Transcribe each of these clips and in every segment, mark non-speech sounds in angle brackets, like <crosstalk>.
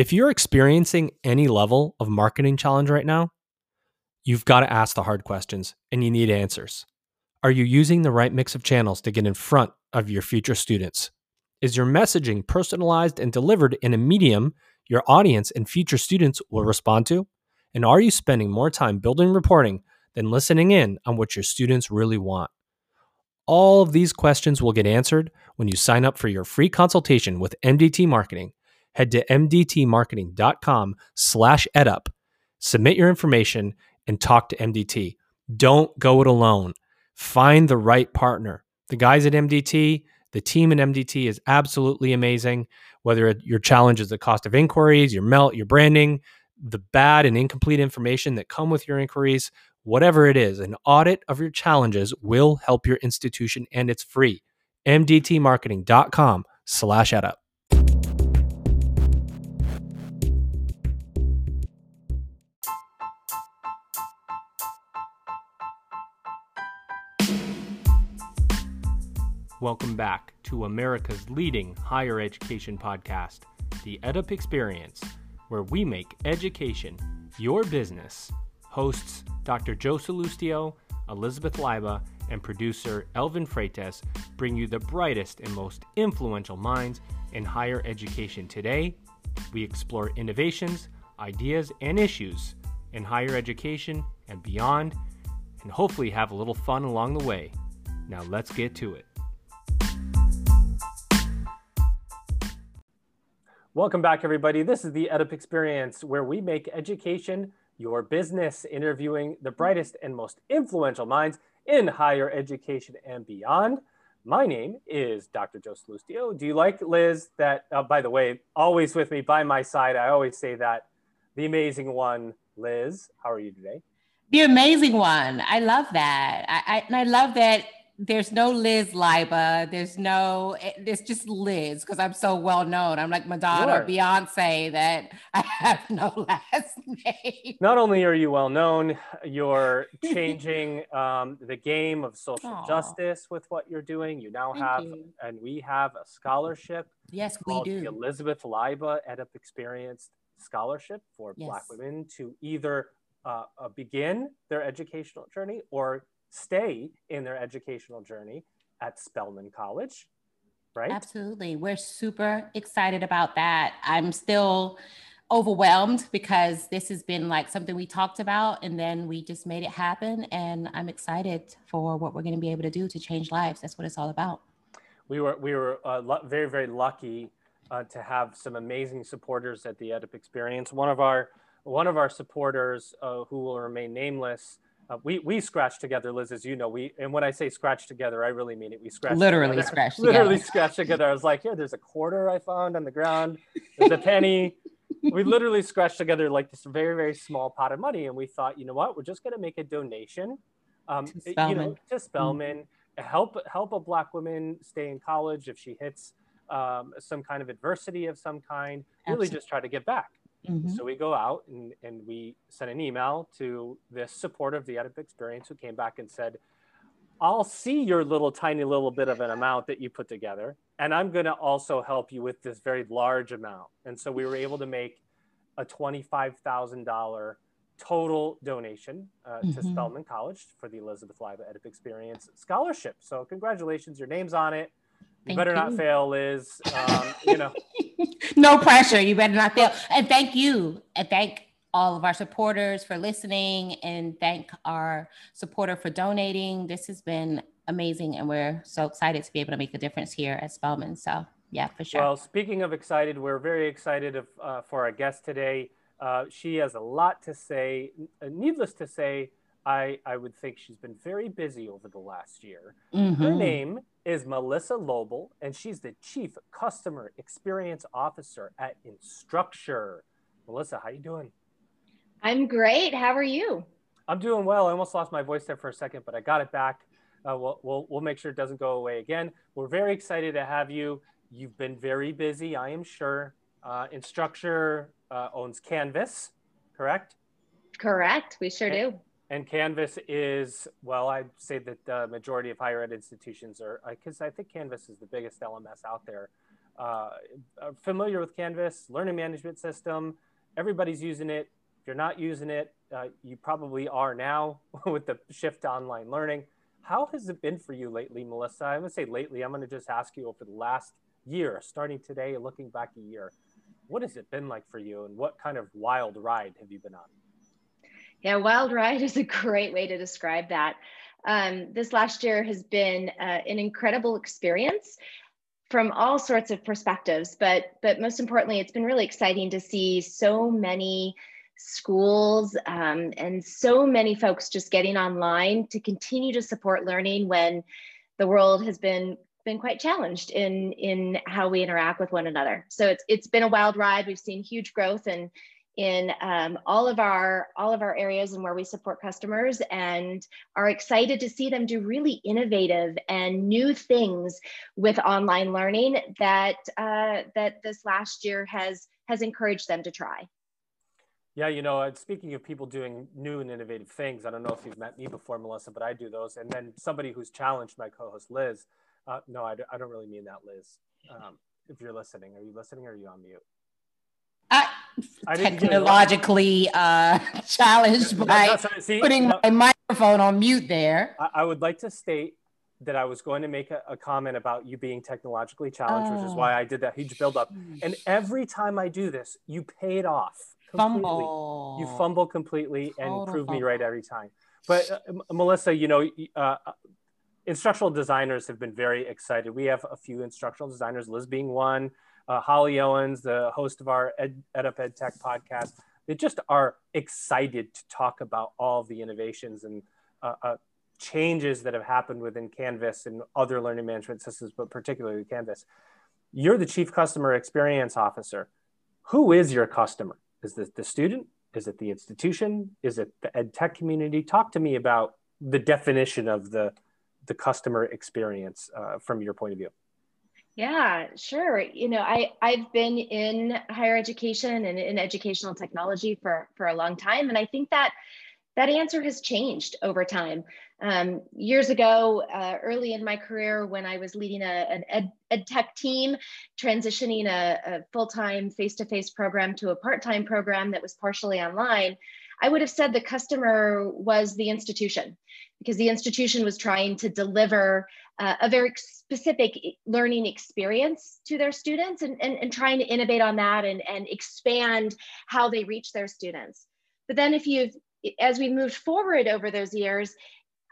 If you're experiencing any level of marketing challenge right now, you've got to ask the hard questions and you need answers. Are you using the right mix of channels to get in front of your future students? Is your messaging personalized and delivered in a medium your audience and future students will respond to? And are you spending more time building reporting than listening in on what your students really want? All of these questions will get answered when you sign up for your free consultation with MDT Marketing. Head to mdtmarketing.com slash edup, submit your information, and talk to MDT. Don't go it alone. Find the right partner. The guys at MDT, the team at MDT is absolutely amazing. Whether your challenge is the cost of inquiries, your melt, your branding, the bad and incomplete information that come with your inquiries, whatever it is, an audit of your challenges will help your institution and it's free. mdtmarketing.com slash edup. Welcome back to America's leading higher education podcast, The EdUp Experience, where we make education your business. Hosts Dr. Joe Sallustio, Elizabeth Leiba, and producer Elvin Freytes bring you the brightest and most influential minds in higher education today. We explore innovations, ideas, and issues in higher education and beyond, and hopefully have a little fun along the way. Now let's get to it. Welcome back, everybody. This is the EdUp Experience, where we make education your business, interviewing the brightest and most influential minds in higher education and beyond. My name is Dr. Joe Sallustio. Do you like Liz? That, uh, by the way, always with me by my side. I always say that the amazing one, Liz. How are you today? The amazing one. I love that. I, I and I love that there's no Liz Leiba. There's no, it's just Liz because I'm so well known. I'm like Madonna or Beyonce that <laughs> I have no <laughs> last name. Not only are you well known, you're <laughs> changing um, the game of social Aww. justice with what you're doing. You now Thank have, you. and we have a scholarship. Yes, we do. The Elizabeth Leiba EdUp Experience Scholarship for yes. Black women to either uh, uh, begin their educational journey or stay in their educational journey at Spelman College, right? Absolutely. We're super excited about that. I'm still overwhelmed because this has been like something we talked about and then we just made it happen. And I'm excited for what we're going to be able to do to change lives. That's what it's all about. We were, we were uh, very, very lucky uh, to have some amazing supporters at the EdUp experience. One of our, one of our supporters uh, who will remain nameless uh, we we scratch together, Liz, as you know. We and when I say scratch together, I really mean it. We scratch literally together. scratch <laughs> literally scratch together. I was like, here, there's a quarter I found on the ground. There's a penny. <laughs> we literally scratched together like this very very small pot of money, and we thought, you know what, we're just going to make a donation, um, to Spelman. you know, to Spelman. Mm-hmm. Help help a black woman stay in college if she hits um, some kind of adversity of some kind. Really, just try to get back. Mm-hmm. So we go out and, and we sent an email to this supporter of the EdUp experience who came back and said, I'll see your little tiny little bit of an amount that you put together, and I'm going to also help you with this very large amount. And so we were able to make a $25,000 total donation uh, mm-hmm. to Spelman College for the Elizabeth Leiba EdUp Experience Scholarship. So congratulations, your name's on it. You better you. not fail, Liz. Um, you know. <laughs> no pressure. You better not fail. And thank you. And thank all of our supporters for listening and thank our supporter for donating. This has been amazing and we're so excited to be able to make a difference here at Spelman. So yeah, for sure. Well, speaking of excited, we're very excited of, uh, for our guest today. Uh, she has a lot to say. Needless to say, I, I would think she's been very busy over the last year. Mm-hmm. Her name is Melissa Loble, and she's the Chief Customer Experience Officer at Instructure. Melissa, how you doing? I'm great. How are you? I'm doing well. I almost lost my voice there for a second, but I got it back. Uh, we'll, we'll, we'll make sure it doesn't go away again. We're very excited to have you. You've been very busy, I am sure. Uh, Instructure uh, owns Canvas, correct? Correct. We sure and, do. And Canvas is, well, I'd say that the majority of higher ed institutions are, because I think Canvas is the biggest LMS out there. uh, familiar with Canvas, learning management system. Everybody's using it. If you're not using it, uh, you probably are now <laughs> with the shift to online learning. How has it been for you lately, Melissa? I'm to say lately. I'm to just ask you over the last year, starting today, looking back a year. What has it been like for you, and what kind of wild ride have you been on? Yeah, wild ride <laughs> is a great way to describe that. Um, this last year has been uh, an incredible experience from all sorts of perspectives, but but most importantly, it's been really exciting to see so many schools um, and so many folks just getting online to continue to support learning when the world has been been quite challenged in in how we interact with one another. So it's it's been a wild ride. We've seen huge growth and in um, all of our all of our areas and where we support customers and are excited to see them do really innovative and new things with online learning that uh, that this last year has has encouraged them to try. Yeah, you know, speaking of people doing new and innovative things, I don't know if you've met me before, Melissa, but I do those. And then somebody who's challenged my co-host Liz. Uh, no, I, I don't really mean that, Liz. Um, if you're listening, are you listening or are you on mute? Technologically uh, <laughs> challenged by sorry, see, putting no, my microphone on mute there. I, I, would like to state that I was going to make a, a comment about you being technologically challenged, oh. which is why I did that huge buildup. And every time I do this, you pay it off. Completely. Fumble. You fumble completely and prove fumble. me right every time. But uh, Melissa, you know, uh, instructional designers have been very excited. We have a few instructional designers, Liz being one uh, Holly Owens, the host of our Ed, EdUp Ed Tech podcast. They just are excited to talk about all the innovations and uh, uh, changes that have happened within Canvas and other learning management systems, but particularly Canvas. You're the chief customer experience officer. Who is your customer? Is it the student? Is it the institution? Is it the ed tech community? Talk to me about the definition of the the customer experience uh, from your point of view. Yeah, sure. You know, I I've been in higher education and in educational technology for for a long time, and I think that that answer has changed over time. Um, years ago, uh, early in my career, when I was leading a, an ed, ed tech team, transitioning a, a full time face to face program to a part time program that was partially online, I would have said the customer was the institution because the institution was trying to deliver uh, a very specific learning experience to their students and, and, and trying to innovate on that and, and expand how they reach their students. But then if you've, as we moved forward over those years,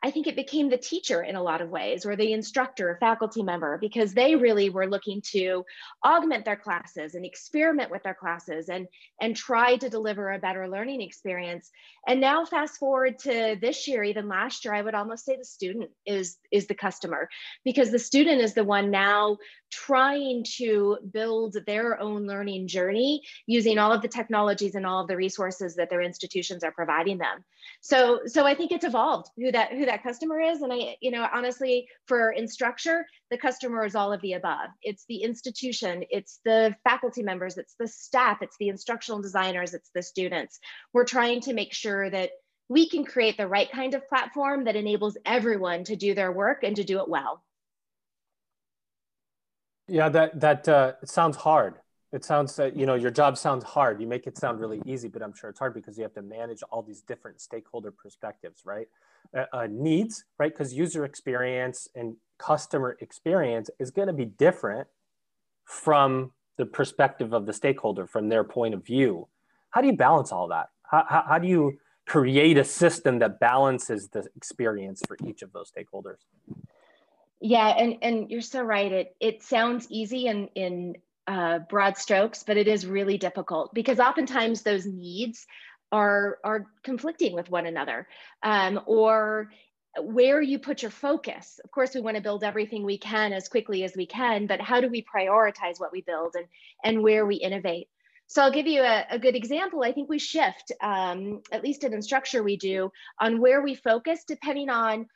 I think it became the teacher in a lot of ways, or the instructor, faculty member, because they really were looking to augment their classes and experiment with their classes and, and try to deliver a better learning experience. And now fast forward to this year, even last year, I would almost say the student is, is the customer because the student is the one now trying to build their own learning journey using all of the technologies and all of the resources that their institutions are providing them. So, so I think it's evolved who that who that customer is. And I, you know, honestly, for Instructure, the customer is all of the above. It's the institution, it's the faculty members, it's the staff, it's the instructional designers, it's the students. We're trying to make sure that we can create the right kind of platform that enables everyone to do their work and to do it well. Yeah, that that uh, it sounds hard. It sounds uh, you know your job sounds hard. You make it sound really easy, but I'm sure it's hard because you have to manage all these different stakeholder perspectives, right? Uh, uh needs, right? Because user experience and customer experience is going to be different from the perspective of the stakeholder, from their point of view. How do you balance all that? How, how, how do you create a system that balances the experience for each of those stakeholders? Yeah, and and you're so right. It it sounds easy in in uh, broad strokes, but it is really difficult because oftentimes those needs are are conflicting with one another, um, or where you put your focus. Of course, we want to build everything we can as quickly as we can, but how do we prioritize what we build and and where we innovate? So I'll give you a, a good example. I think we shift, um, at least in Instructure we do, on where we focus depending on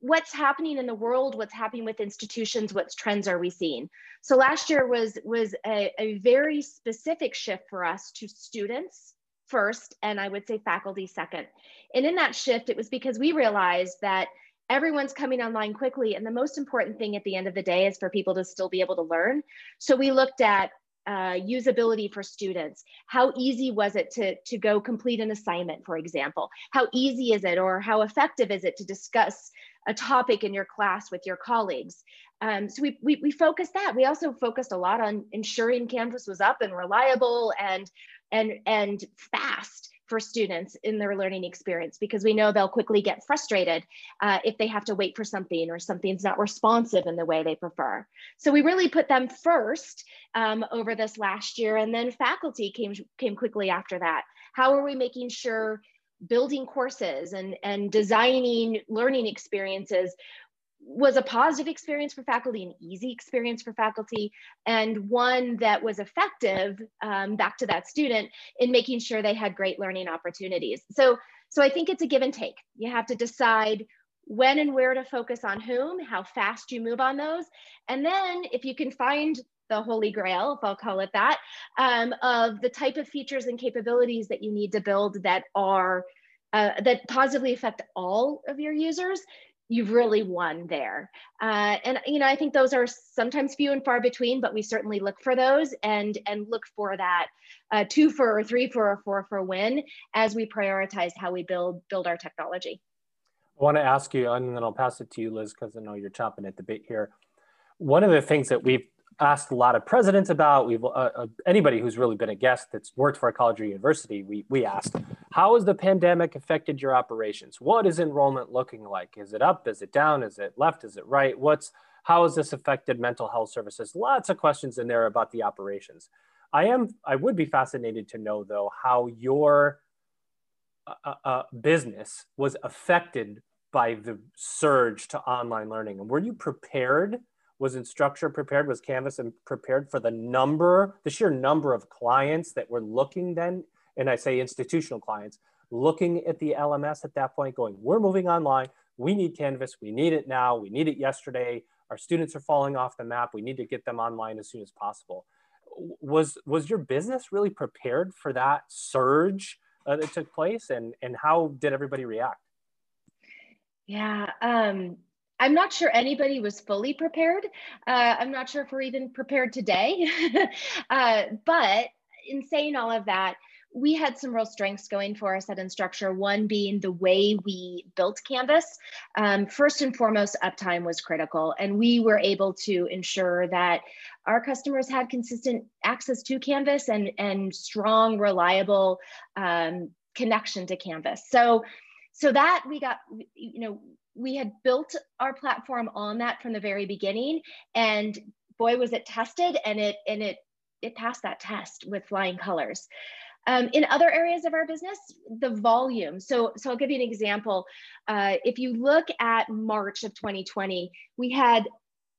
what's happening in the world, what's happening with institutions, what trends are we seeing? So last year was, was a, a very specific shift for us to students first, and I would say faculty second. And in that shift, it was because we realized that everyone's coming online quickly. And the most important thing at the end of the day is for people to still be able to learn. So we looked at uh, usability for students. How easy was it to, to go complete an assignment, for example? How easy is it or how effective is it to discuss a topic in your class with your colleagues? Um, so we, we, we focused that. We also focused a lot on ensuring Canvas was up and reliable and, and, and fast for students in their learning experience because we know they'll quickly get frustrated uh, if they have to wait for something or something's not responsive in the way they prefer. So we really put them first um, over this last year and then faculty came, came quickly after that. How are we making sure building courses and, and designing learning experiences was a positive experience for faculty, an easy experience for faculty, and one that was effective um, back to that student in making sure they had great learning opportunities. So, so I think it's a give and take. You have to decide when and where to focus on whom, how fast you move on those. And then if you can find the holy grail, if I'll call it that, um, of the type of features and capabilities that you need to build that are uh, that positively affect all of your users, you've really won there. Uh, and you know, I think those are sometimes few and far between, but we certainly look for those and and look for that uh, two for or three for or four for win as we prioritize how we build build our technology. I want to ask you, and then I'll pass it to you, Liz, because I know you're chopping at the bit here. One of the things that we've asked a lot of presidents about. We've uh, uh, anybody who's really been a guest that's worked for a college or university. We we asked, how has the pandemic affected your operations? What is enrollment looking like? Is it up? Is it down? Is it left? Is it right? What's how has this affected mental health services? Lots of questions in there about the operations. I am I would be fascinated to know though how your uh, uh, uh business was affected by the surge to online learning, and were you prepared? Was Instructure prepared? Was Canvas and prepared for the number, the sheer number of clients that were looking then? And I say institutional clients looking at the LMS at that point, going, we're moving online. We need Canvas. We need it now. We need it yesterday. Our students are falling off the map. We need to get them online as soon as possible. Was was your business really prepared for that surge uh, that took place, and and how did everybody react? Yeah, um, I'm not sure anybody was fully prepared. Uh, I'm not sure if we're even prepared today. <laughs> uh, but in saying all of that, we had some real strengths going for us at Instructure. One being the way we built Canvas. Um, first and foremost, uptime was critical, and we were able to ensure that our customers had consistent access to Canvas and and strong, reliable um, connection to Canvas. So, so that we got, you know, we had built our platform on that from the very beginning and boy was it tested and it and it it passed that test with flying colors. Um, in other areas of our business the volume. So so i'll give you an example. Uh, if you look at march of 2020 we had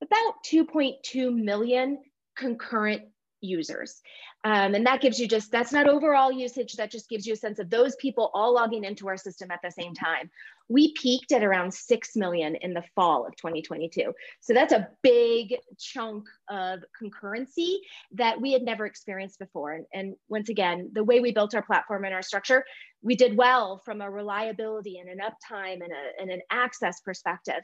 about 2.2 million concurrent users. Um, and that gives you just that's not overall usage that just gives you a sense of those people all logging into our system at the same time we peaked at around 6 million in the fall of 2022. So that's a big chunk of concurrency that we had never experienced before. And, and once again, the way we built our platform and our structure, we did well from a reliability and an uptime and, a, and an access perspective.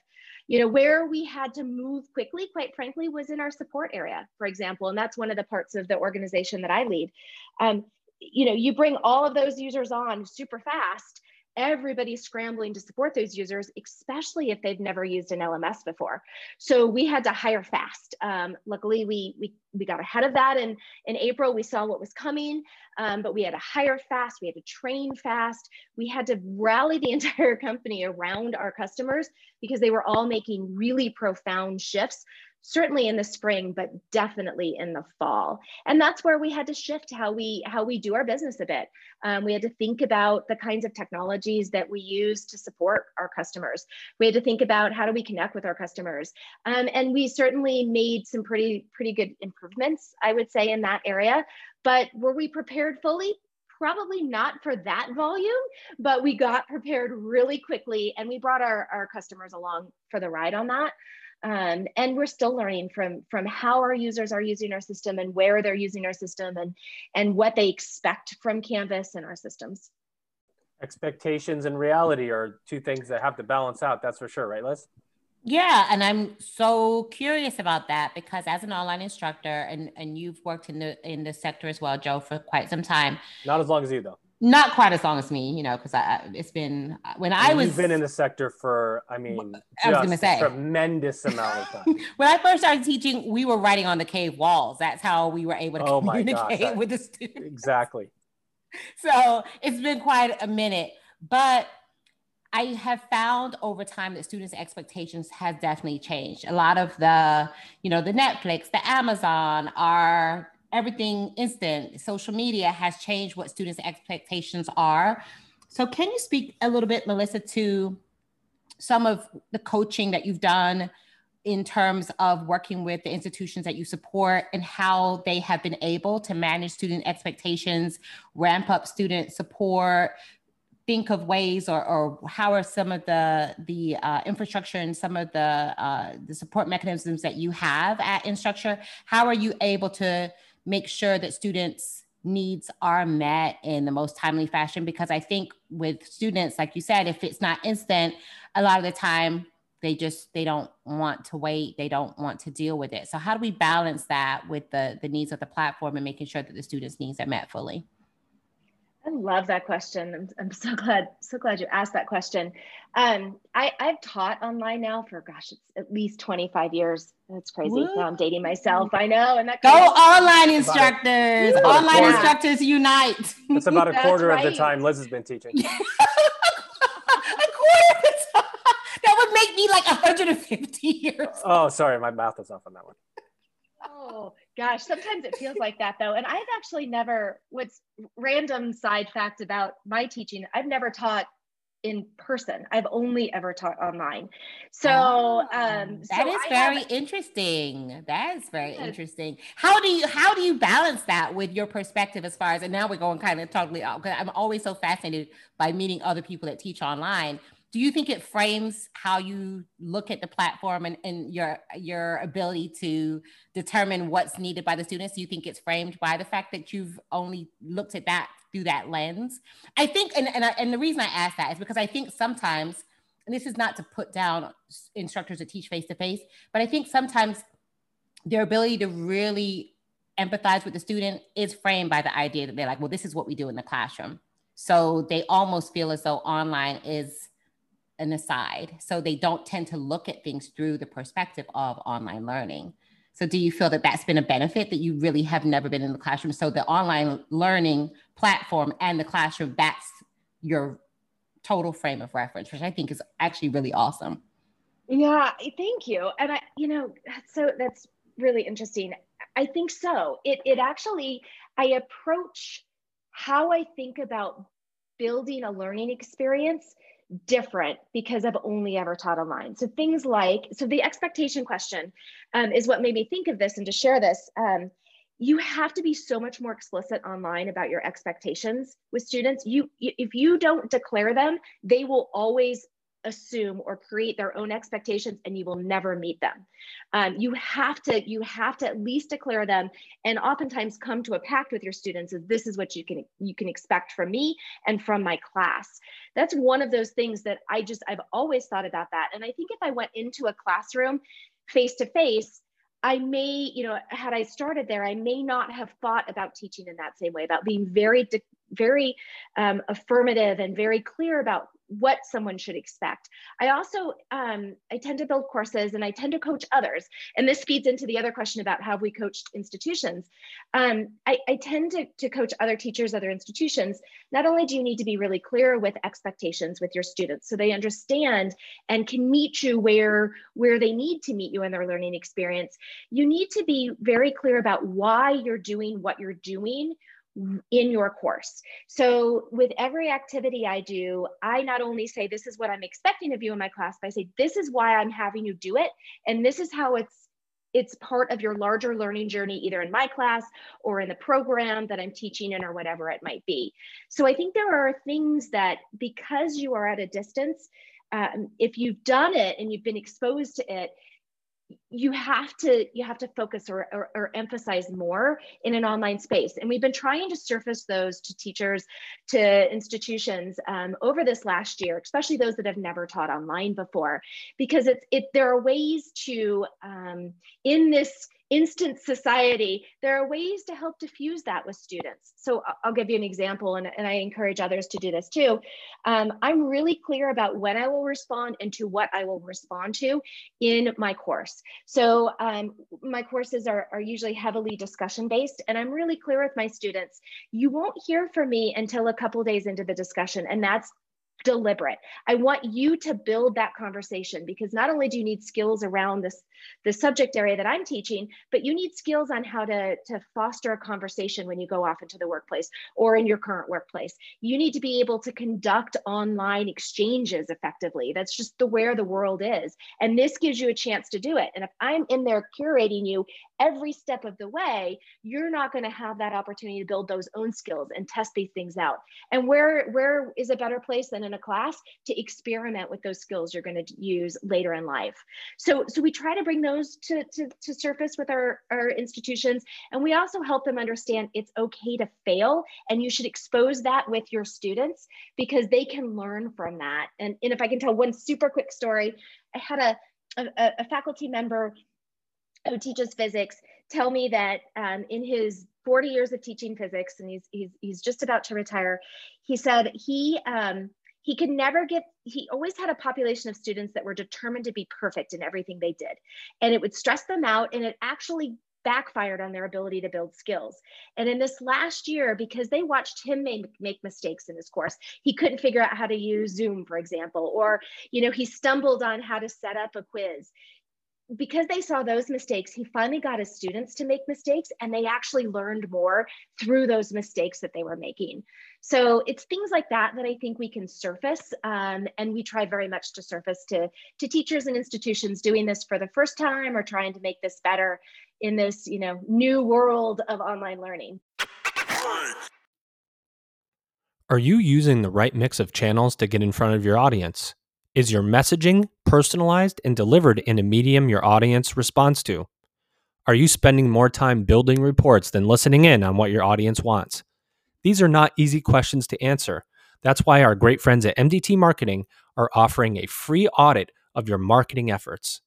You know, where we had to move quickly, quite frankly, was in our support area, for example. And that's one of the parts of the organization that I lead. Um, you know, you bring all of those users on super fast everybody's scrambling to support those users, especially if they've never used an LMS before. So we had to hire fast. Um, luckily, we, we, we got ahead of that. And in April, we saw what was coming, um, but we had to hire fast. We had to train fast. We had to rally the <laughs> entire company around our customers because they were all making really profound shifts certainly in the spring but definitely in the fall. And that's where we had to shift how we how we do our business a bit. Um, we had to think about the kinds of technologies that we use to support our customers. We had to think about how do we connect with our customers. Um, and we certainly made some pretty pretty good improvements i would say in that area. But were we prepared fully? Probably not for that volume, but we got prepared really quickly and we brought our, our customers along for the ride on that. Um, and we're still learning from from how our users are using our system and where they're using our system and and what they expect from Canvas and our systems. expectations and reality are two things that have to balance out. That's for sure, right, Liz? Yeah, and I'm so curious about that because as an online instructor, and and you've worked in the in the sector as well, Joe, for quite some time. Not as long as you though. Not quite as long as me, you know, because I it's been when I was. You've been in the sector for, I mean, I was gonna say tremendous amount of time. <laughs> when I first started teaching, we were writing on the cave walls. That's how we were able to oh communicate gosh, <laughs> with the students. Exactly. so it's been quite a minute, but I have found over time that students' expectations has definitely changed. A lot of the, you know, the Netflix, the Amazon are everything instant. Social media has changed what students' expectations are. So can you speak a little bit, Melissa, to some of the coaching that you've done in terms of working with the institutions that you support and how they have been able to manage student expectations, ramp up student support, think of ways or, or how are some of the the uh, infrastructure and some of the uh, the support mechanisms that you have at Instructure how are you able to make sure that students needs are met in the most timely fashion because i think with students like you said if it's not instant a lot of the time they just they don't want to wait they don't want to deal with it. So how do we balance that with the the needs of the platform and making sure that the students needs are met fully I love that question. I'm, I'm so glad, so glad you asked that question. Um, I, I've taught online now for gosh, it's at least 25 years. That's crazy. Woo. Now I'm dating myself. I know. And that go online instructors. online instructors unite. It's about a <laughs> quarter right. of the time Liz has been teaching. <laughs> a quarter of the time. That would make me like 150 years. Oh, sorry, my mouth is off on that one. Oh gosh, sometimes it feels like that though. And I've actually never, what's random side fact about my teaching, I've never taught in person. I've only ever taught online. So oh, um that so is very have, interesting. That is very interesting. How do you how do you balance that with your perspective as far as and now we're going kind of totally out I'm always so fascinated by meeting other people that teach online do you think it frames how you look at the platform and, and your your ability to determine what's needed by the students? Do you think it's framed by the fact that you've only looked at that through that lens? I think and, and, I, and the reason i ask that is because i think sometimes and this is not to put down instructors that teach face to face but i think sometimes their ability to really empathize with the student is framed by the idea that they're like well this is what we do in the classroom. So they almost feel as though online is an aside. So they don't tend to look at things through the perspective of online learning. So do you feel that that's been a benefit that you really have never been in the classroom? So the online learning platform and the classroom, that's your total frame of reference, which I think is actually really awesome. Yeah, thank you. And I, you know, that's so that's really interesting. I think so. It it actually I approach how I think about building a learning experience different because I've only ever taught online. So things like, so the expectation question um, is what made me think of this and to share this. Um, you have to be so much more explicit online about your expectations with students. You, if you don't declare them, they will always assume or create their own expectations and you will never meet them. Um, you have to you have to at least declare them and oftentimes come to a pact with your students that this is what you can you can expect from me and from my class. That's one of those things that i just i've always thought about that. And i think if i went into a classroom face to face I may, you know, had I started there, I may not have thought about teaching in that same way, about being very, very um, affirmative and very clear about what someone should expect. I also um, I tend to build courses and I tend to coach others, and this feeds into the other question about how we coached institutions. Um, I, I, tend to, to coach other teachers, other institutions. Not only do you need to be really clear with expectations with your students, so they understand and can meet you where where they need to meet you in their learning experience. You need to be very clear about why you're doing what you're doing in your course. So with every activity I do, I not only say this is what I'm expecting of you in my class, but I say this is why I'm having you do it and this is how it's it's part of your larger learning journey either in my class or in the program that I'm teaching in or whatever it might be. So I think there are things that because you are at a distance um, if you've done it and you've been exposed to it, you have to you have to focus or, or, or, emphasize more in an online space. And we've been trying to surface those to teachers to institutions um, over this last year especially those that have never taught online before because it's it there are ways to um, in this instant society, there are ways to help diffuse that with students. So I'll give you an example, and, and I encourage others to do this too. Um, I'm really clear about when I will respond and to what I will respond to in my course. So um, my courses are, are usually heavily discussion based, and I'm really clear with my students. You won't hear from me until a couple days into the discussion, and that's deliberate. I want you to build that conversation because not only do you need skills around this the subject area that I'm teaching, but you need skills on how to, to foster a conversation when you go off into the workplace or in your current workplace. You need to be able to conduct online exchanges effectively. That's just the where the world is. And this gives you a chance to do it. And if I'm in there curating you every step of the way, you're not going to have that opportunity to build those own skills and test these things out. And where where is a better place than in a class to experiment with those skills you're going to use later in life. So so we try to bring those to, to, to surface with our, our institutions. And we also help them understand it's okay to fail and you should expose that with your students because they can learn from that. And, and if I can tell one super quick story, I had a, a, a faculty member who teaches physics tell me that um, in his 40 years of teaching physics, and he's, he's, he's just about to retire, he said he um, he could never get he always had a population of students that were determined to be perfect in everything they did. And it would stress them out and it actually backfired on their ability to build skills. And in this last year because they watched him make, make mistakes in his course he couldn't figure out how to use zoom for example or you know he stumbled on how to set up a quiz because they saw those mistakes, he finally got his students to make mistakes and they actually learned more through those mistakes that they were making. So it's things like that that I think we can surface. Um, and we try very much to surface to, to teachers and institutions doing this for the first time or trying to make this better in this you know, new world of online learning. Are you using the right mix of channels to get in front of your audience? Is your messaging personalized and delivered in a medium your audience responds to? Are you spending more time building reports than listening in on what your audience wants? These are not easy questions to answer. That's why our great friends at MDT Marketing are offering a free audit of your marketing efforts.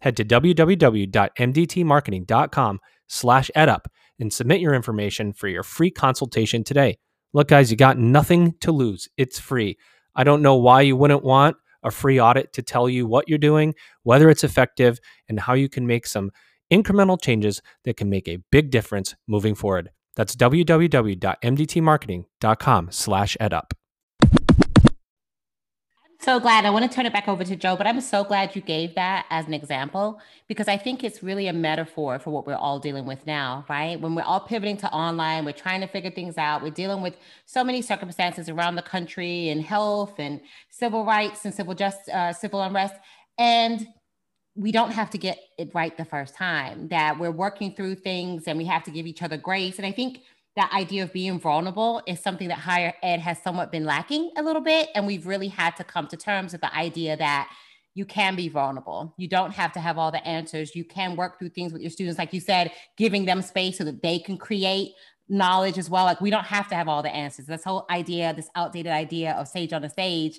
Head to www.mdtmarketing.com slash edup and submit your information for your free consultation today. Look, guys, you got nothing to lose. It's free. I don't know why you wouldn't want a free audit to tell you what you're doing, whether it's effective, and how you can make some incremental changes that can make a big difference moving forward. That's www.mdtmarketing.com slash edup so glad. I want to turn it back over to Joe, but I'm so glad you gave that as an example because I think it's really a metaphor for what we're all dealing with now, right? When we're all pivoting to online, we're trying to figure things out. We're dealing with so many circumstances around the country and health and civil rights and civil just uh, civil unrest, and we don't have to get it right the first time. That we're working through things and we have to give each other grace. And I think that idea of being vulnerable is something that higher ed has somewhat been lacking a little bit. And we've really had to come to terms with the idea that you can be vulnerable. You don't have to have all the answers. You can work through things with your students, like you said, giving them space so that they can create knowledge as well. Like we don't have to have all the answers. This whole idea, this outdated idea of sage on the stage,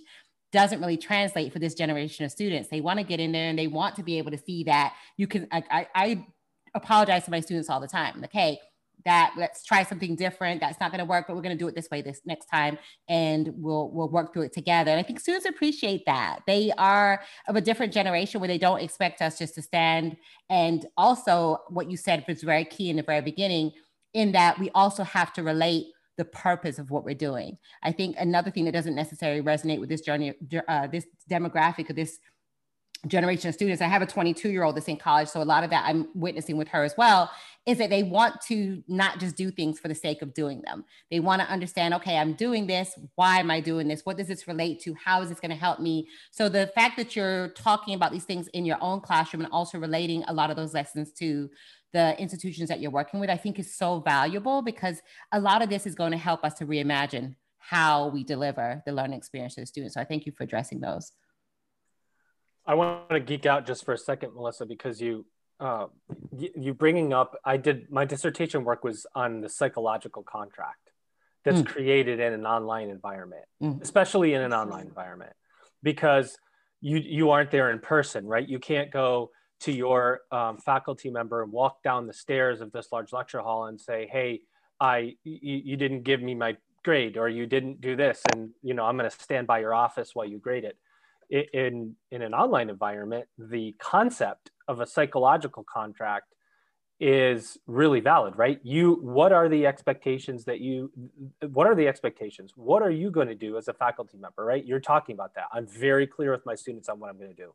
doesn't really translate for this generation of students. They want to get in there and they want to be able to see that you can. I, I, I apologize to my students all the time. Like, hey, that let's try something different that's not going to work but we're going to do it this way this next time and we'll we'll work through it together and i think students appreciate that they are of a different generation where they don't expect us just to stand and also what you said was very key in the very beginning in that we also have to relate the purpose of what we're doing i think another thing that doesn't necessarily resonate with this journey uh, this demographic of this generation of students. I have a 22 year old that's in college. So a lot of that I'm witnessing with her as well is that they want to not just do things for the sake of doing them. They want to understand, okay, I'm doing this. Why am I doing this? What does this relate to? How is this going to help me? So the fact that you're talking about these things in your own classroom and also relating a lot of those lessons to the institutions that you're working with, I think is so valuable because a lot of this is going to help us to reimagine how we deliver the learning experience to the students. So I thank you for addressing those. I want to geek out just for a second, Melissa, because you uh, you bringing up I did my dissertation work was on the psychological contract that's mm. created in an online environment, mm. especially in an online environment, because you you aren't there in person, right? You can't go to your um, faculty member and walk down the stairs of this large lecture hall and say, "Hey, I you, you didn't give me my grade, or you didn't do this, and you know I'm going to stand by your office while you grade it." In in an online environment, the concept of a psychological contract is really valid, right? You, what are the expectations that you, what are the expectations? What are you going to do as a faculty member, right? You're talking about that. I'm very clear with my students on what I'm going to do.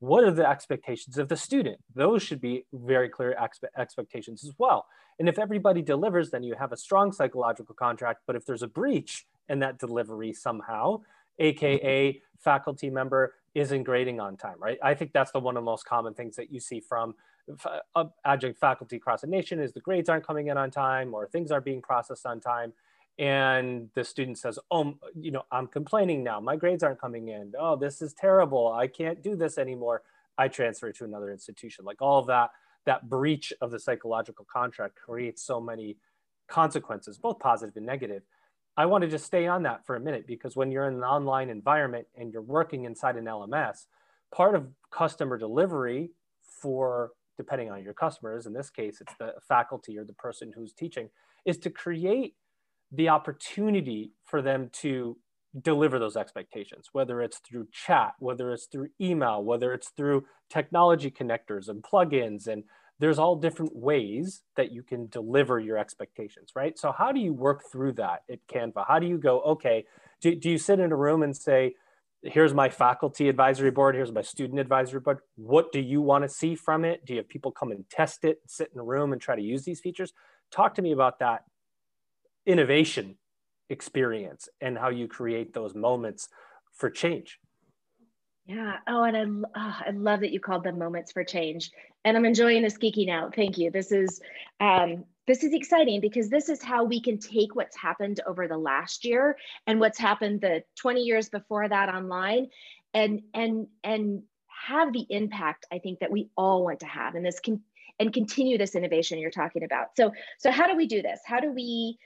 What are the expectations of the student? Those should be very clear expe- expectations as well. And if everybody delivers, then you have a strong psychological contract. But if there's a breach in that delivery somehow, AKA mm-hmm. faculty member isn't grading on time, right? I think that's the one of the most common things that you see from uh, adjunct faculty across the nation is the grades aren't coming in on time or things aren't being processed on time. And the student says, oh, you know, I'm complaining now. My grades aren't coming in. Oh, this is terrible. I can't do this anymore. I transfer to another institution. Like all that, that breach of the psychological contract creates so many consequences, both positive and negative. I want to just stay on that for a minute because when you're in an online environment and you're working inside an LMS, part of customer delivery for depending on your customers, in this case, it's the faculty or the person who's teaching, is to create the opportunity for them to deliver those expectations, whether it's through chat, whether it's through email, whether it's through technology connectors and plugins and there's all different ways that you can deliver your expectations, right? So how do you work through that at Canvas? How do you go, okay, do, do you sit in a room and say, here's my faculty advisory board, here's my student advisory board. What do you want to see from it? Do you have people come and test it, sit in a room and try to use these features? Talk to me about that innovation experience and how you create those moments for change. Yeah. Oh, and I, oh, I love that you called them moments for change. And I'm enjoying this geeking out. Thank you. This is um, this is exciting because this is how we can take what's happened over the last year and what's happened the 20 years before that online, and and and have the impact I think that we all want to have, and this can and continue this innovation you're talking about. So so how do we do this? How do we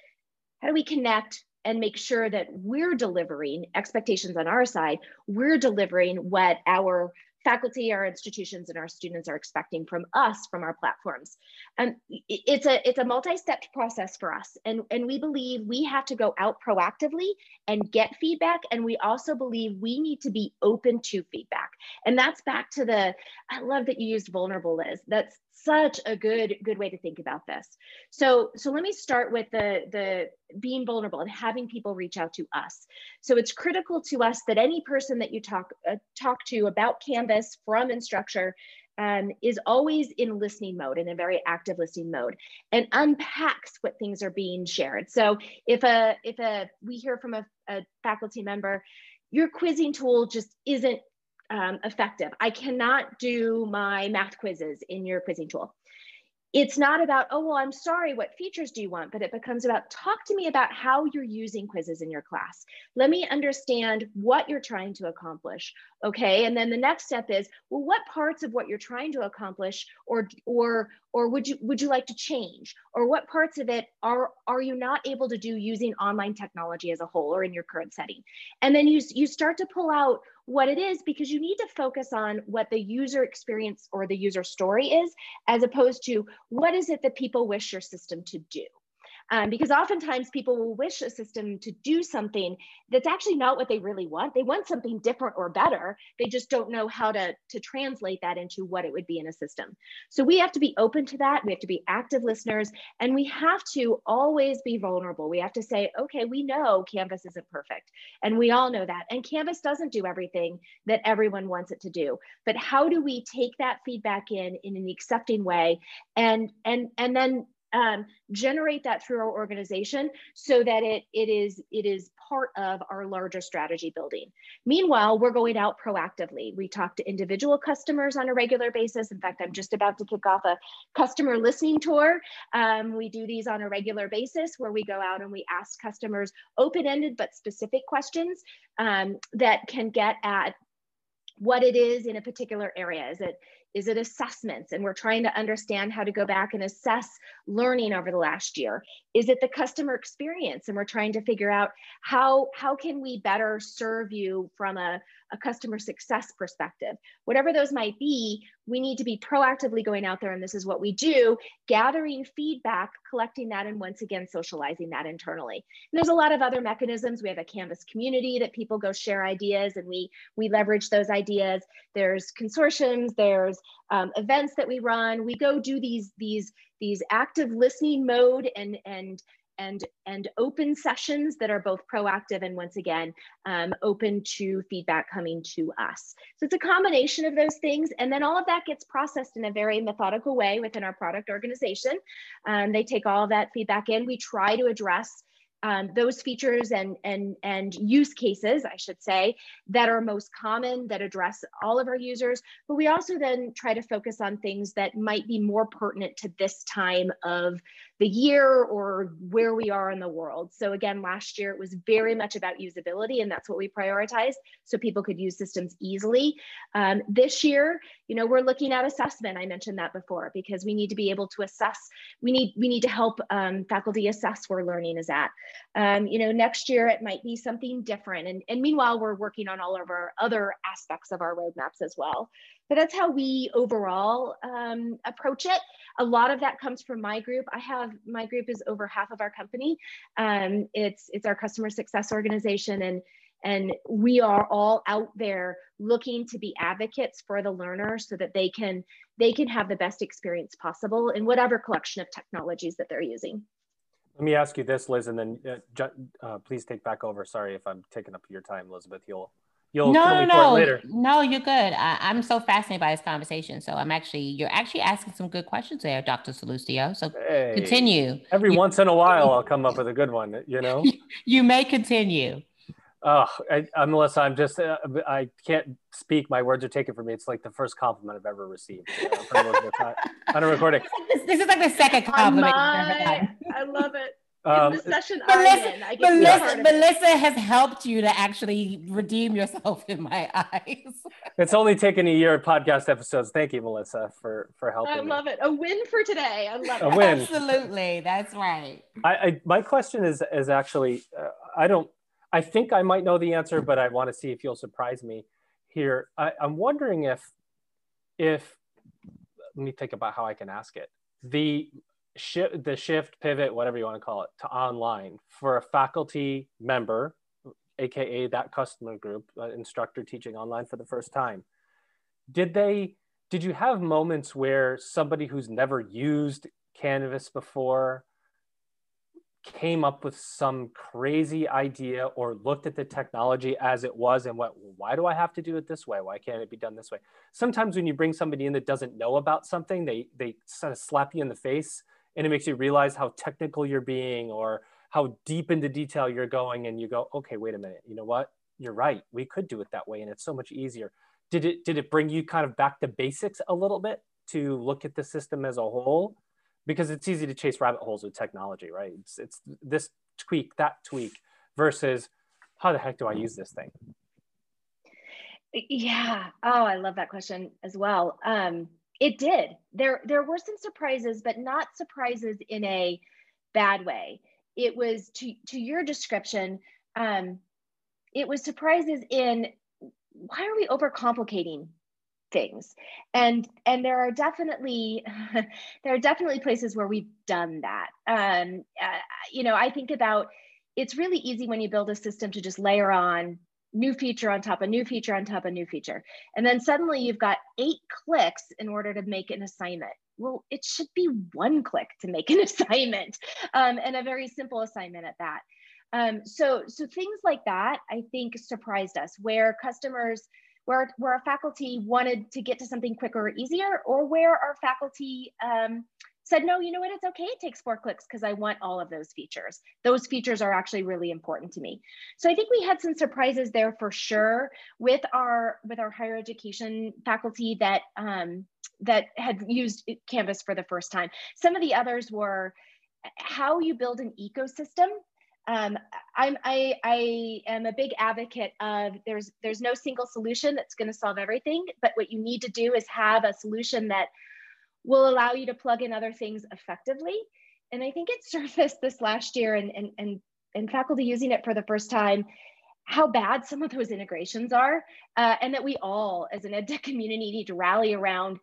how do we connect and make sure that we're delivering expectations on our side, we're delivering what our faculty, our institutions, and our students are expecting from us from our platforms. And it's a it's a multi-step process for us. And, and we believe we have to go out proactively and get feedback. And we also believe we need to be open to feedback. And that's back to the, I love that you used vulnerable, Liz. That's such a good good way to think about this. So so let me start with the the being vulnerable and having people reach out to us. So it's critical to us that any person that you talk uh, talk to about canvas from instructure um, is always in listening mode in a very active listening mode and unpacks what things are being shared. So if a if a we hear from a, a faculty member your quizzing tool just isn't um, effective. I cannot do my math quizzes in your quizzing tool. It's not about, oh, well, I'm sorry, what features do you want? But it becomes about, talk to me about how you're using quizzes in your class. Let me understand what you're trying to accomplish. Okay. And then the next step is, well, what parts of what you're trying to accomplish or, or, or would you, would you like to change? Or what parts of it are, are you not able to do using online technology as a whole or in your current setting? And then you, you start to pull out what it is because you need to focus on what the user experience or the user story is, as opposed to what is it that people wish your system to do. Um, because oftentimes people will wish a system to do something that's actually not what they really want. They want something different or better. They just don't know how to, to translate that into what it would be in a system. So we have to be open to that. We have to be active listeners and we have to always be vulnerable. We have to say, okay, we know Canvas isn't perfect. And we all know that. And Canvas doesn't do everything that everyone wants it to do. But how do we take that feedback in in an accepting way and and and then um, generate that through our organization so that it, it is it is part of our larger strategy building. Meanwhile, we're going out proactively. We talk to individual customers on a regular basis. In fact, I'm just about to kick off a customer listening tour. Um, we do these on a regular basis where we go out and we ask customers open-ended but specific questions um, that can get at what it is in a particular area. Is it is it assessments? And we're trying to understand how to go back and assess learning over the last year. Is it the customer experience? And we're trying to figure out how, how can we better serve you from a, a customer success perspective. Whatever those might be, we need to be proactively going out there, and this is what we do, gathering feedback, collecting that, and once again, socializing that internally. And there's a lot of other mechanisms. We have a Canvas community that people go share ideas, and we, we leverage those ideas. There's consortiums, there's um, events that we run. We go do these, these, these active listening mode and, and and, and open sessions that are both proactive and once again, um, open to feedback coming to us. So it's a combination of those things. And then all of that gets processed in a very methodical way within our product organization. Um, they take all of that feedback in. We try to address um, those features and, and, and use cases, I should say, that are most common that address all of our users. But we also then try to focus on things that might be more pertinent to this time of the year or where we are in the world. So again, last year it was very much about usability and that's what we prioritized so people could use systems easily. Um, this year, you know, we're looking at assessment. I mentioned that before because we need to be able to assess, we need, we need to help um, faculty assess where learning is at. Um, you know, next year it might be something different. And, and meanwhile, we're working on all of our other aspects of our roadmaps as well. But that's how we overall um, approach it. A lot of that comes from my group. I have my group is over half of our company. Um, it's it's our customer success organization, and and we are all out there looking to be advocates for the learner so that they can they can have the best experience possible in whatever collection of technologies that they're using. Let me ask you this, Liz, and then uh, uh, please take back over. Sorry if I'm taking up your time, Elizabeth. You'll You'll no, no, no, no. You're good. I, am so fascinated by this conversation. So I'm actually, you're actually asking some good questions there, Dr. Sallustio. So hey, continue. Every you, once in a while, I'll come up <laughs> with a good one. You know. <laughs> you may continue. Oh, I, unless I'm just, uh, I can't speak. My words are taken from me. It's like the first compliment I've ever received uh, <laughs> on a recording. This, this, is like the second compliment. I love it. Um, the session Melissa, in, Melissa, Melissa has helped you to actually redeem yourself in my <laughs> eyes. it's only taken a year of podcast episodes. Thank you, Melissa, for for helping. I love me. it. A win for today. I love a it. win. Absolutely, that's right. I, I my question is is actually uh, I don't I think I might know the answer, but I want to see if you'll surprise me here. I, I'm wondering if if let me think about how I can ask it. The shift the shift pivot whatever you want to call it to online for a faculty member aka that customer group uh, instructor teaching online for the first time did they did you have moments where somebody who's never used canvas before came up with some crazy idea or looked at the technology as it was and went why do i have to do it this way? Why can't it be done this way? Sometimes when you bring somebody in that doesn't know about something they they sort of slap you in the face and it makes you realize how technical you're being or how deep into detail you're going and you go okay wait a minute. You know what? You're right. We could do it that way and it's so much easier. Did it did it bring you kind of back to basics a little bit to look at the system as a whole? Because it's easy to chase rabbit holes with technology right? It's, it's this tweak that tweak versus how the heck do i use this thing? Yeah. Oh i love that question as well. Um, it did. There there were some surprises, but not surprises in a bad way. It was to to your description. Um, it was surprises in why are we overcomplicating things and and there are definitely <laughs> there are definitely places where we've done that um uh, you know i think about it's really easy when you build a system to just layer on new feature on top of new feature on top of new feature. And then suddenly you've got eight clicks in order to make an assignment. Well, it should be one click to make an <laughs> assignment um, and a very simple assignment at that. Um, so, so things like that, I think surprised us where customers, where, where our faculty wanted to get to something quicker or easier, or where our faculty um, said, no, you know what, it's okay, it takes four clicks because I want all of those features. Those features are actually really important to me. So I think we had some surprises there for sure with our with our higher education faculty that um, that had used Canvas for the first time. Some of the others were how you build an ecosystem um, I'm, I, I am a big advocate of there's there's no single solution that's going to solve everything, but what you need to do is have a solution that will allow you to plug in other things effectively. And I think it <laughs> surfaced this last year, and and and, and faculty using it for the first time, how bad some of those integrations are, uh, and that we all, as an ed tech community, need to rally around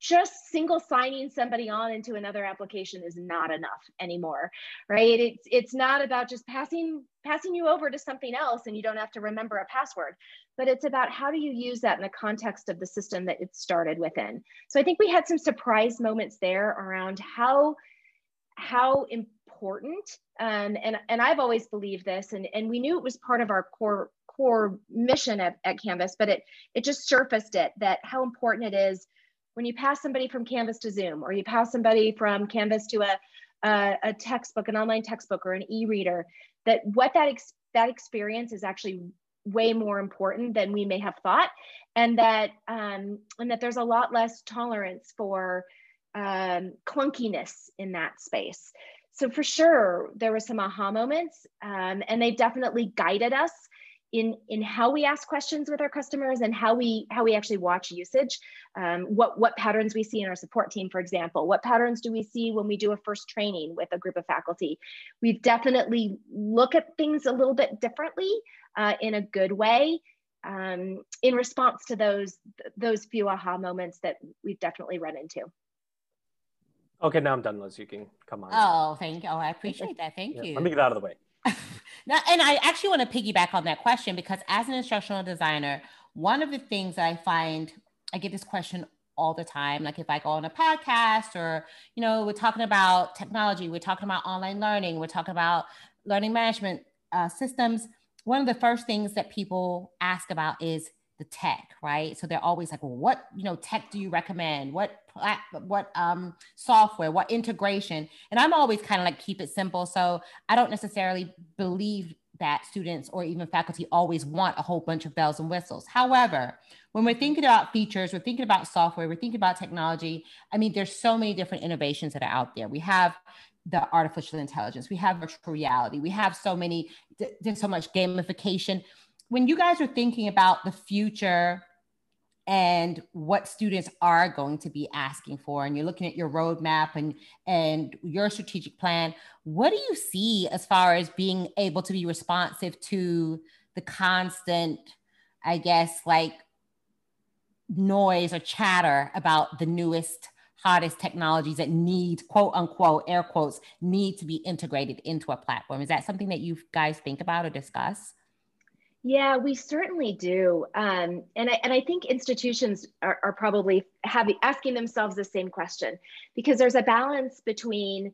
just single signing somebody on into another application is not enough anymore right it's it's not about just passing passing you over to something else and you don't have to remember a password but it's about how do you use that in the context of the system that it started within. So i think we had some surprise moments there around how how important um, and and i've always believed this and and we knew it was part of our core core mission at, at canvas but it it just surfaced it that how important it is when you pass somebody from Canvas to Zoom, or you pass somebody from Canvas to a, a, a textbook, an online textbook, or an e-reader, that what that ex that experience is actually way more important than we may have thought, and that um, and that there's a lot less tolerance for um, clunkiness in that space. So for sure, there were some aha moments, um, and they definitely guided us in in how we ask questions with our customers and how we how we actually watch usage um, what what patterns we see in our support team for example. What patterns do we see when we do a first training with a group of faculty? We definitely look at things a little bit differently uh, in a good way um, in response to those those few aha moments that we've definitely run into. Okay now i'm done liz. You can come on. Oh thank you. Oh i appreciate that. Thank yeah, you. let me get out of the way <laughs> now, and I actually want to piggyback on that question because as an instructional designer, one of the things that I find I get this question all the time. Like if I go on a podcast or, you know, we're talking about technology, we're talking about online learning, we're talking about learning management uh, systems. One of the first things that people ask about is the tech, right? So they're always like, well, what you know, tech do you recommend? What what um, software? What integration? And I'm always kind of like keep it simple. So I don't necessarily believe that students or even faculty always want a whole bunch of bells and whistles. However, when we're thinking about features, we're thinking about software, we're thinking about technology. I mean, there's so many different innovations that are out there. We have the artificial intelligence, we have virtual reality, we have so many, there's so much gamification when you guys are thinking about the future and what students are going to be asking for and you're looking at your roadmap and and your strategic plan what do you see as far as being able to be responsive to the constant i guess like noise or chatter about the newest hottest technologies that need quote unquote air quotes need to be integrated into a platform? Is that something that you guys think about or discuss yeah, we certainly do, um, and I and I think institutions are, are probably having asking themselves the same question because there's a balance between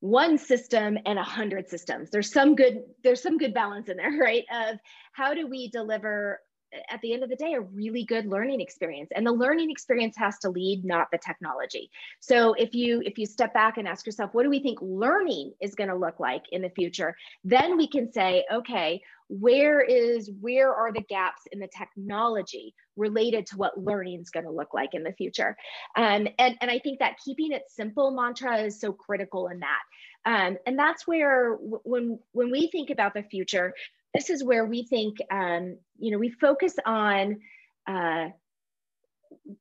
one system and a hundred systems. There's some good there's some good balance in there, <laughs> right? Of how do we deliver at the end of the day a really good learning experience. And the learning experience has to lead not the technology. So if you if you step back and ask yourself what do we think learning is going to look like in the future? Then we can say okay where is where are the gaps in the technology related to what learning is going to look like in the future? Um, and and i think that keeping it simple mantra is so critical in that. Um, and that's where when when we think about the future this is where we think um, you know we focus on uh,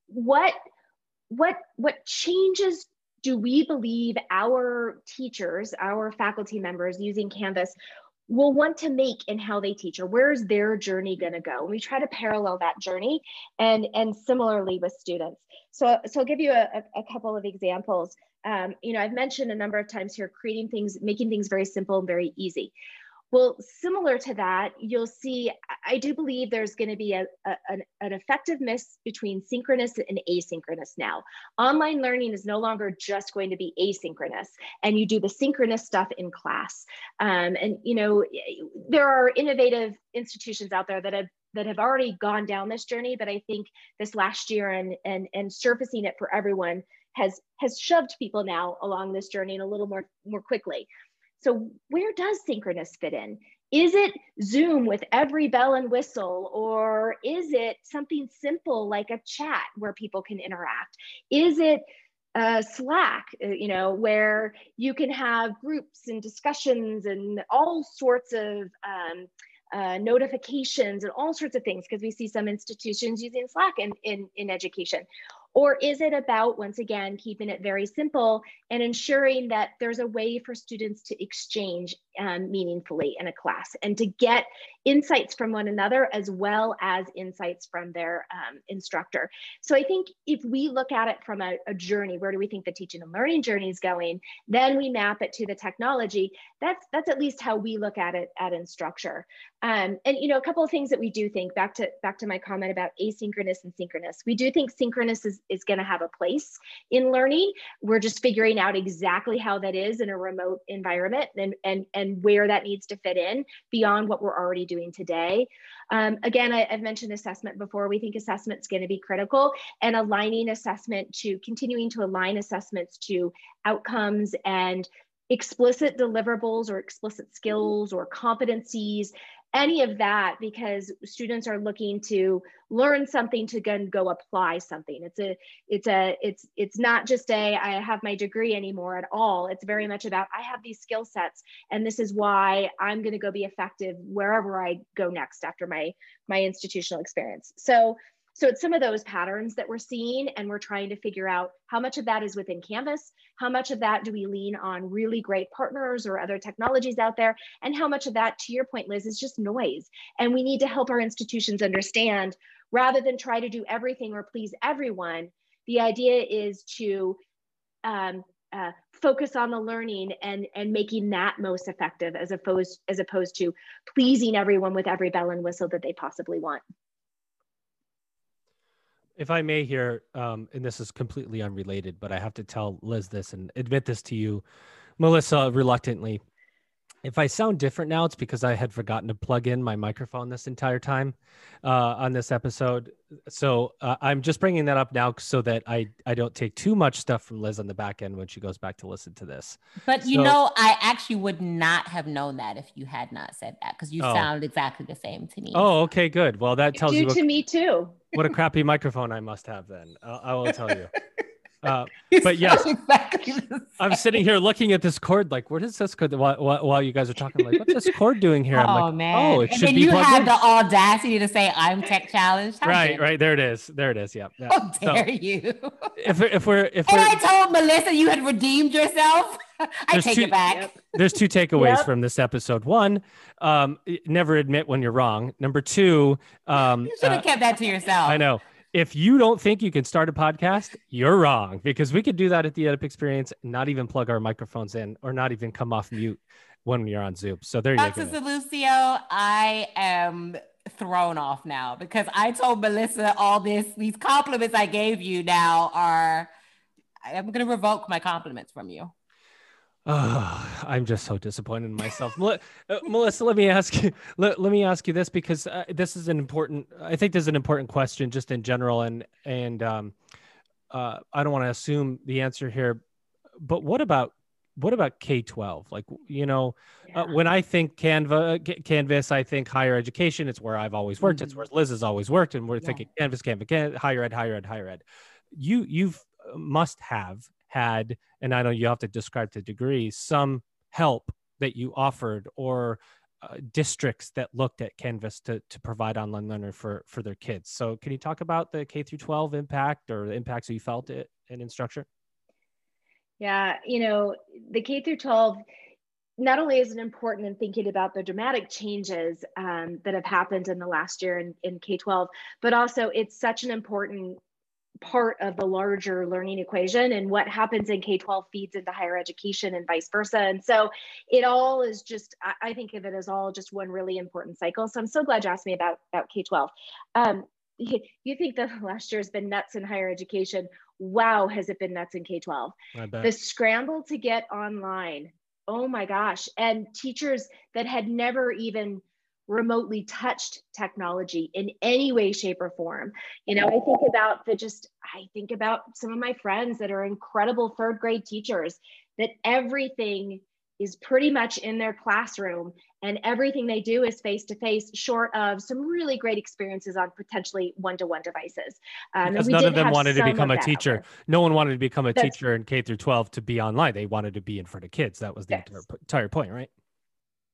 what what what changes do we believe our teachers our faculty members using canvas will want to make in how they teach or where's their journey going to go? And we try to parallel that journey and and similarly with students. So so i'll give you a, a couple of examples. Um, you know i've mentioned a number of times here creating things making things very simple and very easy well, similar to that, you'll see, I do believe there's going to be a, a, an, an effectiveness between synchronous and asynchronous now. Online learning is no longer just going to be asynchronous, and you do the synchronous stuff in class. Um, and, you know, there are innovative institutions out there that have that have already gone down this journey, but I think this last year and, and, and surfacing it for everyone has, has shoved people now along this journey a little more, more quickly. So where does synchronous fit in? Is it Zoom with every bell and whistle, or is it something simple like a chat where people can interact? Is it uh, Slack, uh, you know, where you can have groups and discussions and all sorts of um, uh, notifications and all sorts of things because we see some institutions using Slack in, in, in education. Or is it about, once again, keeping it very simple and ensuring that there's a way for students to exchange um, meaningfully in a class and to get insights from one another as well as insights from their um, instructor. So I think if we look at it from a, a, journey, where do we think the teaching and learning journey is going? Then we map it to the technology. That's that's at least how we look at it at Instructure. Um, and you know, a couple of things that we do think back to back to my comment about asynchronous and synchronous. We do think synchronous is, is going to have a place in learning. We're just figuring out exactly how that is in a remote environment and and and where that needs to fit in beyond what we're already doing today. Um, again, I, have mentioned assessment before. We think assessment is going to be critical and aligning assessment to continuing to align assessments to outcomes and explicit deliverables or explicit skills or competencies any of that because students are looking to learn something to go, apply something. It's a it's a it's it's not just a i have my degree anymore at all. It's very much about i have these skill sets and this is why i'm going to go be effective wherever i go next after my my institutional experience. So so it's some of those patterns that we're seeing, and we're trying to figure out how much of that is within Canvas, how much of that do we lean on really great partners or other technologies out there, and how much of that, to your point, Liz, is just noise. And we need to help our institutions understand rather than try to do everything or please everyone, the idea is to um, uh, focus on the learning and and making that most effective as opposed as opposed to pleasing everyone with every bell and whistle that they possibly want if I may here, um, and this is completely unrelated, but I have to tell Liz this and admit this to you, Melissa, reluctantly. If I sound different now, it's because I had forgotten to plug in my microphone this entire time uh, on this episode. So uh, I'm just bringing that up now so that I I don't take too much stuff from Liz on the back end when she goes back to listen to this. But you so, know, I actually would not have known that if you had not said that because you oh. sound exactly the same to me. Oh, okay, good. Well, that tells you, you what, to me too. What a crappy <laughs> microphone I must have then. Uh, I will tell you. <laughs> Uh, <laughs> but yes, exactly I'm sitting here looking at this cord, like, what is this cord? While, while, you guys are talking, like, what's this cord doing here? I'm oh like, man! Oh, it and should then be you had in. the audacity to say, "I'm tech challenged." How right, right. There it is. There it is. Yeah. yeah. How dare so, you? If if we're if and we're, I told Melissa you had redeemed yourself. <laughs> I take two, it back. There's two takeaways yep. from this episode. One, um, never admit when you're wrong. Number two, um, you should have uh, kept that to yourself. I know if you don't think you can start a podcast, you're wrong because we could do that at the EdUp experience, not even plug our microphones in or not even come off mute when you're on Zoom. So there you go. Dr. Lucio, I am thrown off now because I told Melissa all this, these compliments I gave you now are, I'm going to revoke my compliments from you. Oh, I'm just so disappointed in myself. uh, Melissa, let me ask you. Let, let me ask you this because uh, this is an important. I think this is an important question, just in general, and and um, uh, I don't want to assume the answer here. But what about what about K twelve? Like you know, uh, yeah. when I think Canva, Canvas, I think higher education. It's where I've always worked. Mm-hmm. It's where Liz has always worked, and we're yeah. thinking Canvas, Canvas, Canvas, higher ed, higher ed, higher ed. You you've uh, must have had, and I know you have to describe to degree, some help that you offered or uh, districts that looked at Canvas to, to provide online learning for, for their kids. So can you talk about the K through 12 impact or the impacts you felt it in Instructure? Yeah, you know, the K through 12 not only is it important in thinking about the dramatic changes um, that have happened in the last year in, in K 12, but also it's such an important part of the larger learning equation and what happens in K-12 feeds into higher education and vice versa. And so it all is just, I think of it as all just one really important cycle. So I'm so glad you asked me about, about K-12. Um, you think the <laughs> last year has been nuts in higher education. Wow, has it been nuts in K-12? The scramble to get online. Oh my gosh. And teachers that had never even remotely touched technology in any way shape or form. You know i think about the just i think about some of my friends that are incredible third grade teachers that everything is pretty much in their classroom and everything they do is face to face short of some really great experiences on potentially one-to-one devices. Um, because none of them wanted to become a teacher. no one wanted to become a That's, teacher in k through 12 to be online. They wanted to be in front of kids. That was the yes. entire, entire point right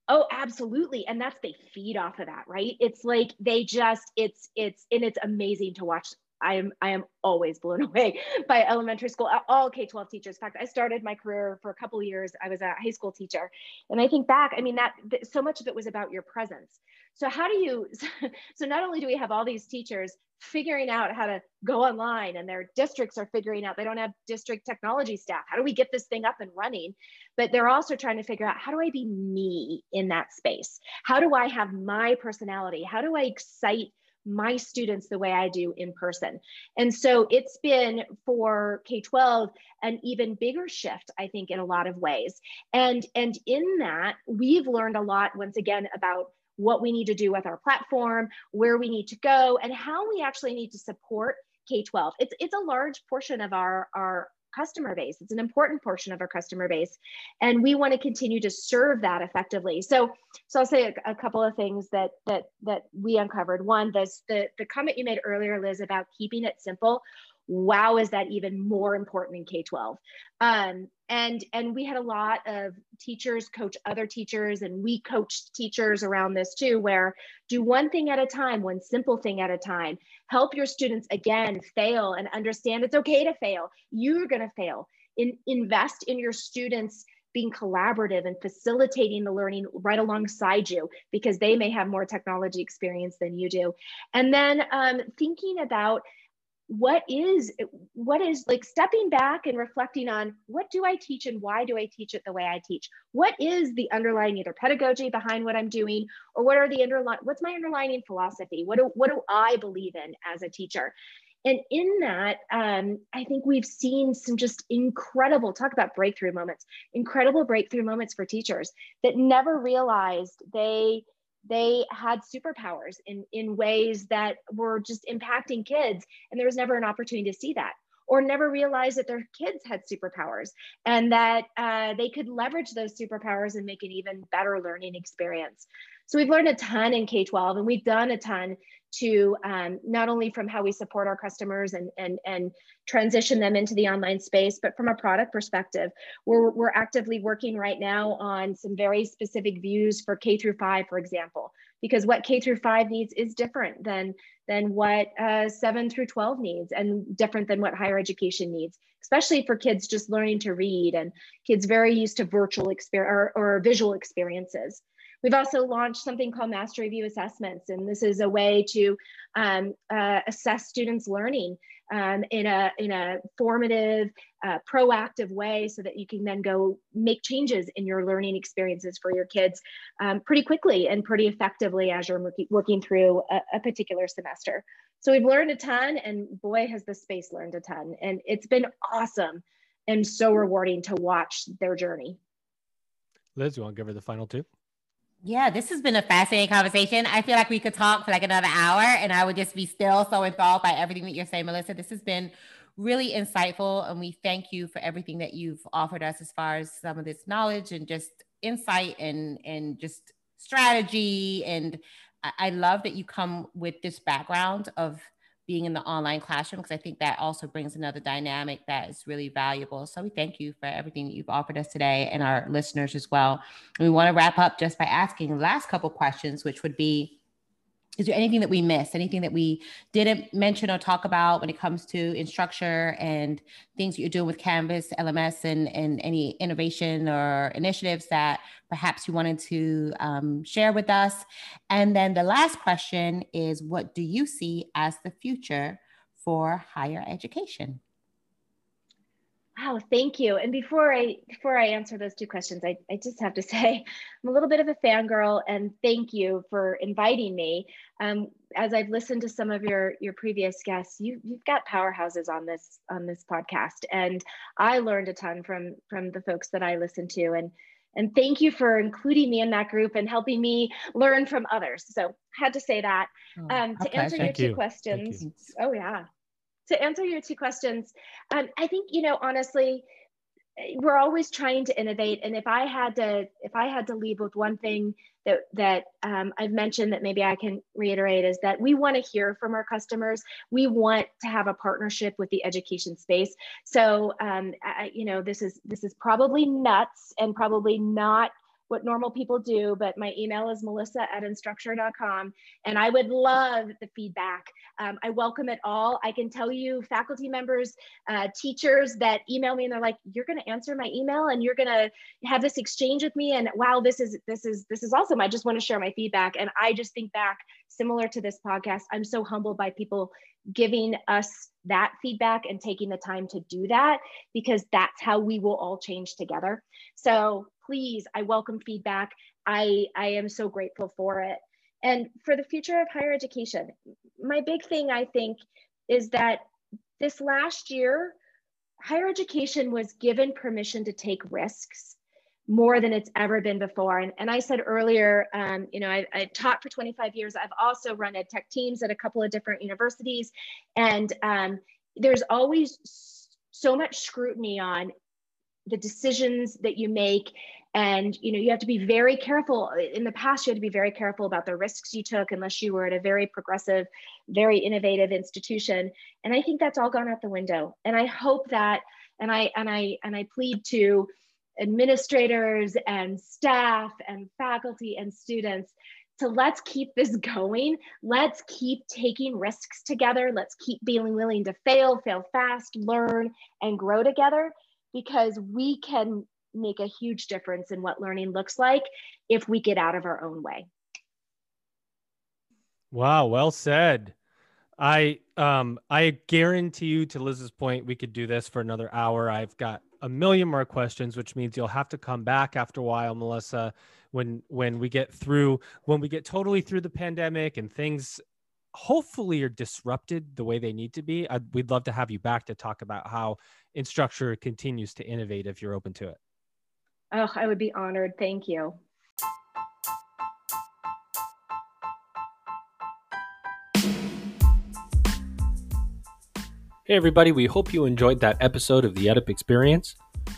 Oh, absolutely. And that's they feed off of that, right? It's like they just it's it's and it's amazing to watch I am I am always blown <laughs> away by elementary school all K-12 teachers. In fact, I started my career for a couple years. I was a high school teacher. And I think back, I mean that, that so much of it was about your presence. So how do you <laughs> so not only do we have all these teachers figuring out how to go online and their districts are figuring out they don't have district technology staff. How do we get this thing up and running? But they're also trying to figure out how do I be me in that space? How do I have my personality? How do I excite my students the way I do in person. And so it's been for K 12 an even bigger shift, I think, in a lot of ways. And, and in that, we've learned a lot, once again, about what we need to do with our platform, where we need to go, and how we actually need to support K 12. It's, it's a large portion of our, our customer base. It's an important portion of our customer base, and we want to continue to serve that effectively. So, so I'll say a, a couple of things that that that we uncovered. One, this the the comment you made earlier, Liz, about keeping it simple wow is that even more important in k-12 um, and and we had a lot of teachers coach other teachers and we coached teachers around this too where do one thing at a time one simple thing at a time. Help your students again fail and understand it's okay to fail. You're going to fail. In, invest in your students being collaborative and facilitating the learning right alongside you because they may have more technology experience than you do. And then um, thinking about what is what is like stepping back and reflecting on what do i teach and why do i teach it the way i teach? What is the underlying either pedagogy behind what i'm doing or what are the underlying what's my underlying philosophy? What do, what do i believe in as a teacher? And in that um, i think we've seen some just incredible talk about breakthrough moments incredible breakthrough moments for teachers that never realized they they had superpowers in, in ways that were just impacting kids. And there was never an opportunity to see that or never realized that their kids had superpowers and that uh, they could leverage those superpowers and make an even better learning experience. So we've learned a ton in K 12 and we've done a ton to um, not only from how we support our customers and, and, and transition them into the online space, but from a product perspective, we're, we're actively working right now on some very specific views for K through five, for example, because what K through five needs is different than, than what uh, seven through 12 needs and different than what higher education needs, especially for kids just learning to read and kids very used to virtual experience or, or visual experiences. We've also launched something called Mastery View Assessments, and this is a way to um, uh, assess students' learning um, in, a, in a formative, uh, proactive way so that you can then go make changes in your learning experiences for your kids um, pretty quickly and pretty effectively as you're working through a, a particular semester. So we've learned a ton, and boy, has the space learned a ton. And it's been awesome and so rewarding to watch their journey. Liz, you want to give her the final two? Yeah, this has been a fascinating conversation. I feel like we could talk for like another hour and I would just be still so enthralled by everything that you're saying, Melissa. This has been really insightful and we thank you for everything that you've offered us as far as some of this knowledge and just insight and and just strategy and I love that you come with this background of being in the online classroom because I think that also brings another dynamic that is really valuable. So we thank you for everything that you've offered us today and our listeners as well. And we want to wrap up just by asking the last couple questions, which would be is there anything that we missed? Anything that we didn't mention or talk about when it comes to instructure and things that you're doing with canvas lms and, and any innovation or initiatives that perhaps you wanted to um, share with us? And then the last question is what do you see as the future for higher education Wow, thank you. And before I before I answer those two questions, I, I just have to <laughs> say I'm a little bit of a fangirl and thank you for inviting me. Um, as I've listened to some of your your previous guests, you you've got powerhouses on this on this podcast. And I learned a ton from from the folks that I listened to. And and thank you for including me in that group and helping me learn from others. So had to say that. Oh, um, to answer your two you. questions. Oh yeah to answer your two questions, um, I think, you know, honestly, we're always trying to innovate. And if i had to if i had to leave with one thing that that um, i've mentioned that maybe i can reiterate is that we want to hear from our customers. We want to have a partnership with the education space. So um, I, you know this is this is probably nuts and probably not what normal people do, but my email is melissa at instructure.com. And I would love the feedback. Um, I welcome it all. I can tell you, faculty members, uh, teachers that email me and they're like, you're going to answer my email and you're going to have this exchange with me. And wow, this is, this is, this is awesome. I just want to share my feedback. And I just think back similar to this podcast. I'm so humbled by people giving us that feedback and taking the time to do that because that's how we will all change together. So please, I welcome feedback. I, I am so grateful for it. And for the future of higher education, my big thing, I think, is that this last year, higher education was given permission to take risks more than it's ever been before. And, and I said earlier, um, you know, I, I taught for 25 years. I've also run ed tech teams at a couple of different universities. And um, there's always so much scrutiny on the decisions that you make. And you know you have to be very careful. In the past you had to be very careful about the risks you took unless you were at a very progressive very innovative institution. And i think that's all gone out the window. And i hope that and i and i and i plead to administrators and staff and faculty and students to let's keep this going. Let's keep taking risks together. Let's keep being willing to fail, fail fast, learn, and grow together because we can make a huge difference in what learning looks like if we get out of our own way. Wow, well said. I um I guarantee you to Liz's point we could do this for another hour. I've got a million more questions which means you'll have to come back after a while Melissa when when we get through when we get totally through the pandemic and things hopefully are disrupted the way they need to be. I'd, we'd love to have you back to talk about how Instructure continues to innovate if you're open to it. Oh, I would be honored. Thank you. Hey, everybody, we hope you enjoyed that episode of the EdUp Experience.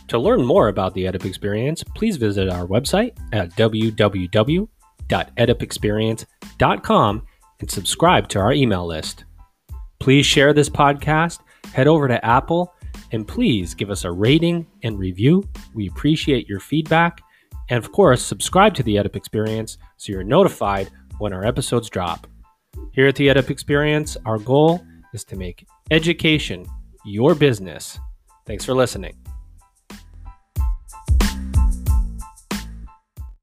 To learn more about the EdUp Experience, please visit our website at www.edupexperience.com and subscribe to our email list. Please share this podcast, head over to Apple, and please give us a rating and review. We appreciate your feedback. And of course, subscribe to the EdUp Experience so you're notified when our episodes drop. Here at the EdUp Experience, our goal is to make education your business. Thanks for listening.